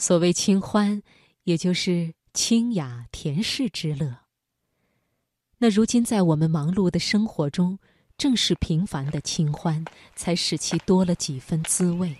所谓清欢，也就是清雅恬适之乐。那如今在我们忙碌的生活中，正是平凡的清欢，才使其多了几分滋味。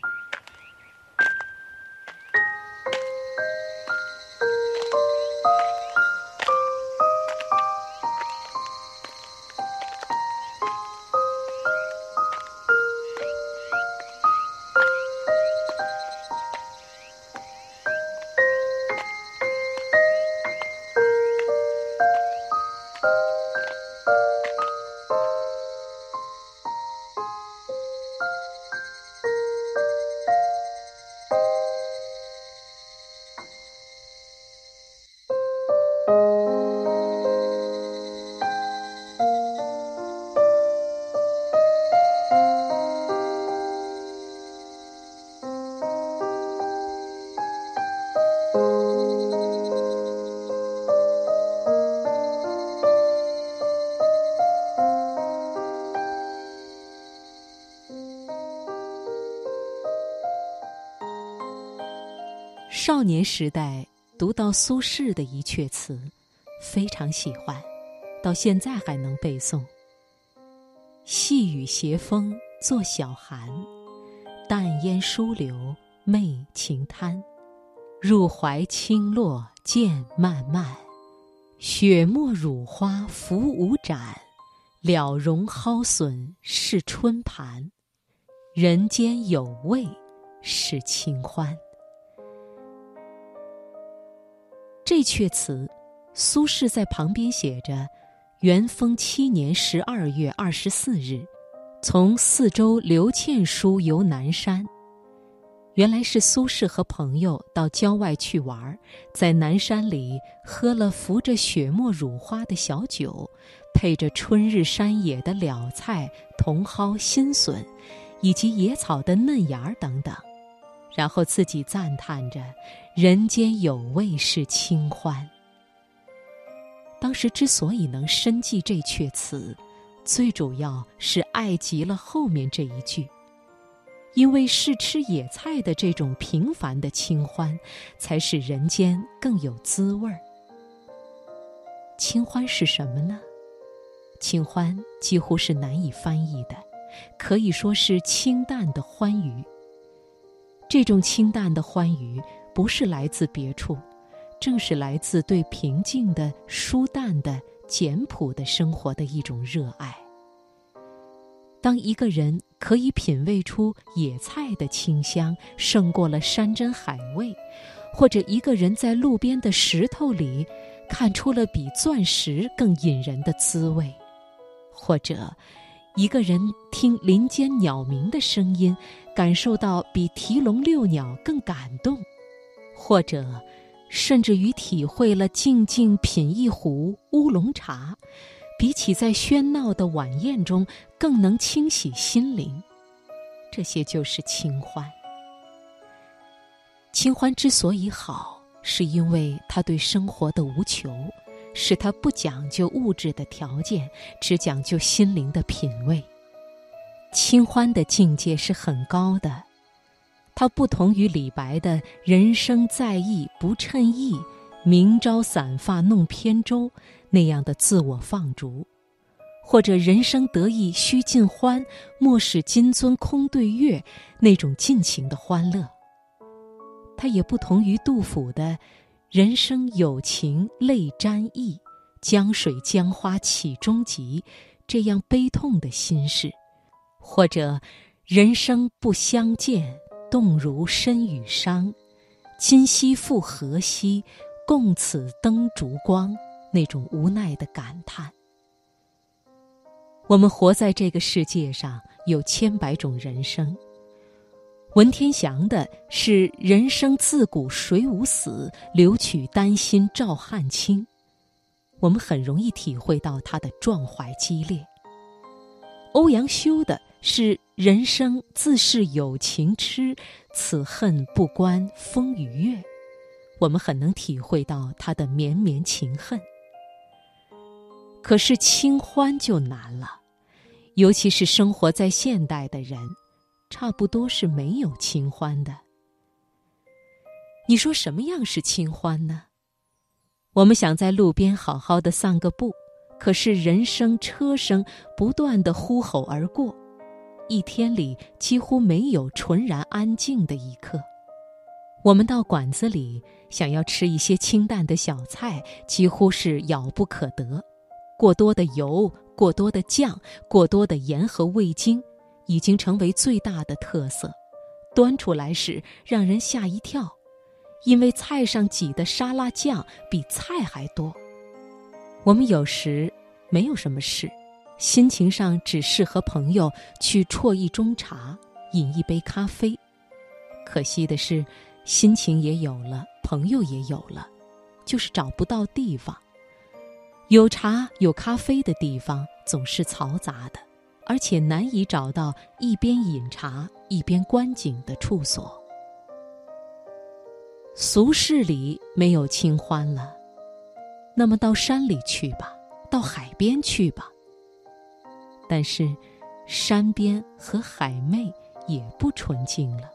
少年时代读到苏轼的一阙词，非常喜欢，到现在还能背诵。细雨斜风作晓寒，淡烟疏流媚晴滩。入怀清落渐漫漫，雪沫乳花浮无展，了容蒿笋是春盘。人间有味是清欢。这阙词，苏轼在旁边写着：“元丰七年十二月二十四日，从四周刘倩书游南山。”原来是苏轼和朋友到郊外去玩，在南山里喝了浮着雪沫乳花的小酒，配着春日山野的了菜、茼蒿、新笋，以及野草的嫩芽等等。然后自己赞叹着：“人间有味是清欢。”当时之所以能深记这阙词，最主要是爱极了后面这一句，因为是吃野菜的这种平凡的清欢，才使人间更有滋味儿。清欢是什么呢？清欢几乎是难以翻译的，可以说是清淡的欢愉。这种清淡的欢愉，不是来自别处，正是来自对平静的、舒淡的、简朴的生活的一种热爱。当一个人可以品味出野菜的清香胜过了山珍海味，或者一个人在路边的石头里看出了比钻石更引人的滋味，或者。一个人听林间鸟鸣的声音，感受到比提笼遛鸟更感动；或者，甚至于体会了静静品一壶乌龙茶，比起在喧闹的晚宴中更能清洗心灵。这些就是清欢。清欢之所以好，是因为他对生活的无求。使他不讲究物质的条件，只讲究心灵的品味。清欢的境界是很高的，它不同于李白的“人生在意不称意，明朝散发弄扁舟”那样的自我放逐，或者“人生得意须尽欢，莫使金樽空对月”那种尽情的欢乐。它也不同于杜甫的。人生有情泪沾衣，江水江花起终极，这样悲痛的心事；或者人生不相见，动如身与伤，今夕复何夕，共此灯烛光，那种无奈的感叹。我们活在这个世界上，有千百种人生。文天祥的是“人生自古谁无死，留取丹心照汗青”，我们很容易体会到他的壮怀激烈。欧阳修的是“人生自是有情痴，此恨不关风与月”，我们很能体会到他的绵绵情恨。可是清欢就难了，尤其是生活在现代的人。差不多是没有清欢的。你说什么样是清欢呢？我们想在路边好好的散个步，可是人声车声不断的呼吼而过，一天里几乎没有纯然安静的一刻。我们到馆子里想要吃一些清淡的小菜，几乎是遥不可得。过多的油、过多的酱、过多的盐和味精，已经成为最大的特色。端出来时让人吓一跳。因为菜上挤的沙拉酱比菜还多，我们有时没有什么事，心情上只是和朋友去啜一盅茶，饮一杯咖啡。可惜的是，心情也有了，朋友也有了，就是找不到地方。有茶有咖啡的地方总是嘈杂的，而且难以找到一边饮茶一边观景的处所。俗世里没有清欢了，那么到山里去吧，到海边去吧。但是，山边和海妹也不纯净了。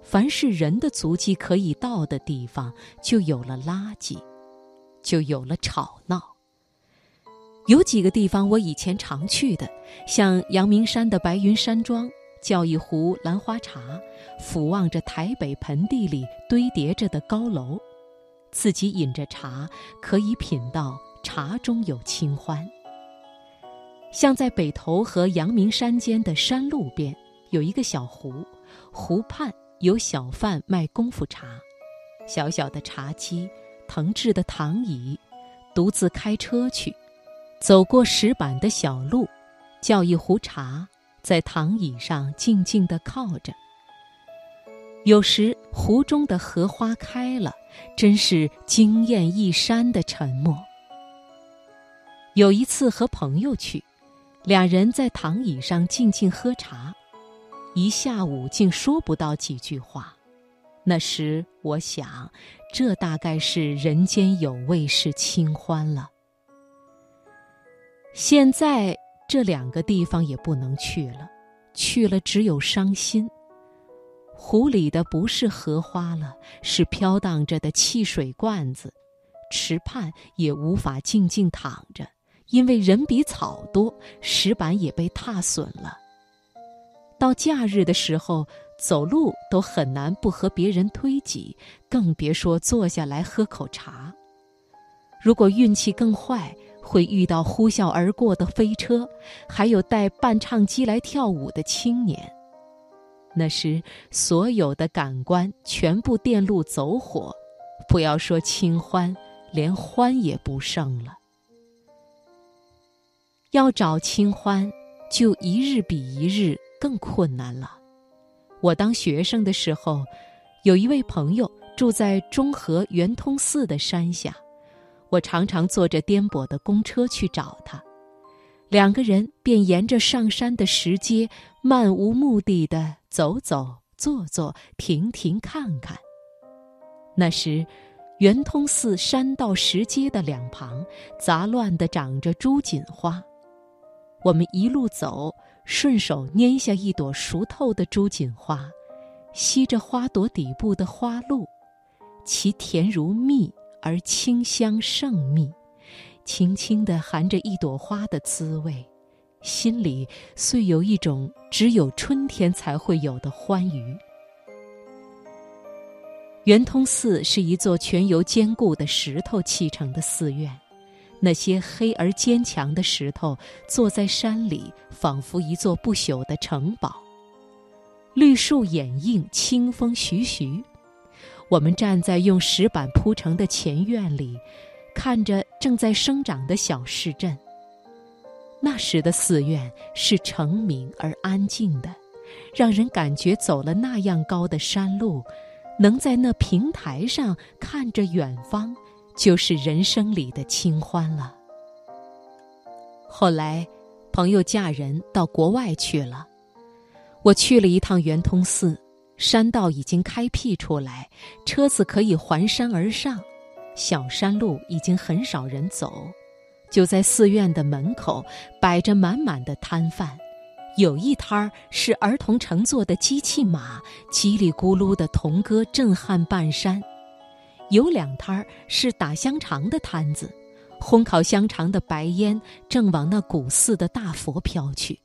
凡是人的足迹可以到的地方，就有了垃圾，就有了吵闹。有几个地方我以前常去的，像阳明山的白云山庄。叫一壶兰花茶，俯望着台北盆地里堆叠着的高楼，自己饮着茶，可以品到茶中有清欢。像在北头和阳明山间的山路边，有一个小湖，湖畔有小贩卖功夫茶，小小的茶几，藤制的躺椅，独自开车去，走过石板的小路，叫一壶茶。在躺椅上静静地靠着。有时湖中的荷花开了，真是惊艳一山的沉默。有一次和朋友去，两人在躺椅上静静喝茶，一下午竟说不到几句话。那时我想，这大概是人间有味是清欢了。现在。这两个地方也不能去了，去了只有伤心。湖里的不是荷花了，是飘荡着的汽水罐子；池畔也无法静静躺着，因为人比草多，石板也被踏损了。到假日的时候，走路都很难不和别人推挤，更别说坐下来喝口茶。如果运气更坏，会遇到呼啸而过的飞车，还有带伴唱机来跳舞的青年。那时，所有的感官全部电路走火，不要说清欢，连欢也不剩了。要找清欢，就一日比一日更困难了。我当学生的时候，有一位朋友住在中和圆通寺的山下。我常常坐着颠簸的公车去找他，两个人便沿着上山的石阶，漫无目的的走走、坐坐、停停、看看。那时，圆通寺山道石阶的两旁，杂乱的长着朱槿花。我们一路走，顺手拈下一朵熟透的朱槿花，吸着花朵底部的花露，其甜如蜜。而清香胜蜜，轻轻地含着一朵花的滋味，心里遂有一种只有春天才会有的欢愉。圆通寺是一座全由坚固的石头砌成的寺院，那些黑而坚强的石头坐在山里，仿佛一座不朽的城堡。绿树掩映，清风徐徐。我们站在用石板铺成的前院里，看着正在生长的小市镇。那时的寺院是澄明而安静的，让人感觉走了那样高的山路，能在那平台上看着远方，就是人生里的清欢了。后来，朋友嫁人到国外去了，我去了一趟圆通寺。山道已经开辟出来，车子可以环山而上。小山路已经很少人走，就在寺院的门口摆着满满的摊贩，有一摊儿是儿童乘坐的机器马，叽里咕噜的童歌震撼半山。有两摊儿是打香肠的摊子，烘烤香肠的白烟正往那古寺的大佛飘去。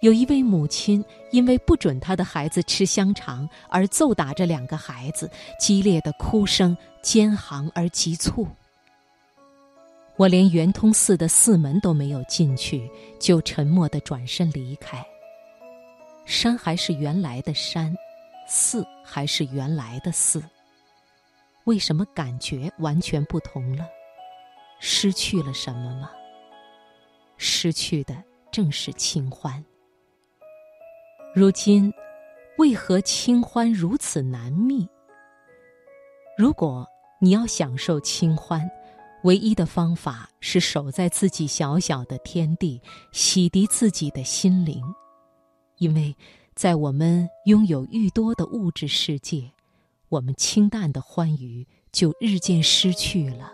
有一位母亲因为不准她的孩子吃香肠而揍打着两个孩子，激烈的哭声尖行而急促。我连圆通寺的寺门都没有进去，就沉默地转身离开。山还是原来的山，寺还是原来的寺。为什么感觉完全不同了？失去了什么吗？失去的正是清欢。如今，为何清欢如此难觅？如果你要享受清欢，唯一的方法是守在自己小小的天地，洗涤自己的心灵，因为在我们拥有愈多的物质世界，我们清淡的欢愉就日渐失去了。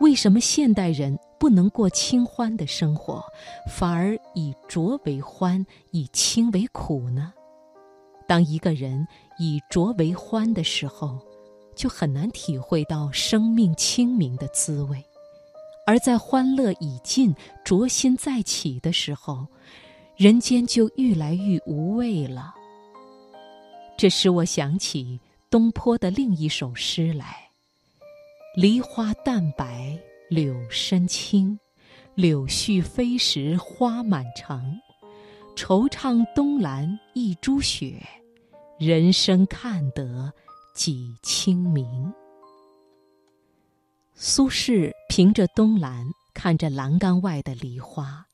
为什么现代人不能过清欢的生活，反而以浊为欢，以清为苦呢？当一个人以浊为欢的时候，就很难体会到生命清明的滋味；而在欢乐已尽、浊心再起的时候，人间就愈来愈无味了。这使我想起东坡的另一首诗来。梨花淡白柳深青，柳絮飞时花满城。惆怅东栏一株雪，人生看得几清明。苏轼凭着东栏看着栏杆外的梨花，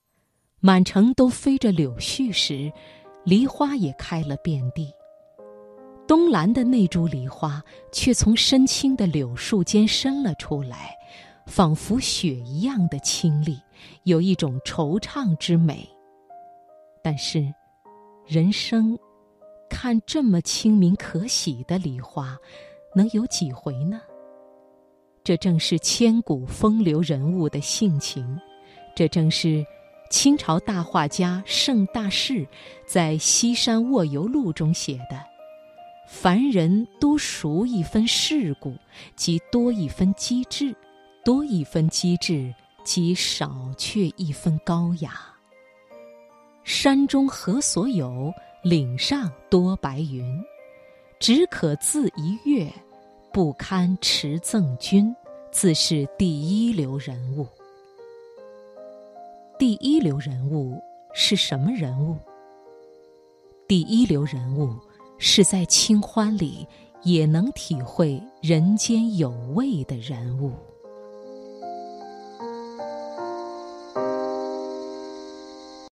满城都飞着柳絮时，梨花也开了遍地。东兰的那株梨花，却从深青的柳树间伸了出来，仿佛雪一样的清丽，有一种惆怅之美。但是，人生看这么清明可喜的梨花，能有几回呢？这正是千古风流人物的性情，这正是清朝大画家盛大士在《西山卧游录》中写的。凡人多熟一分世故，即多一分机智；多一分机智，即少却一分高雅。山中何所有？岭上多白云。只可自一跃，不堪持赠君。自是第一流人物。第一流人物是什么人物？第一流人物。是在清欢里也能体会人间有味的人物。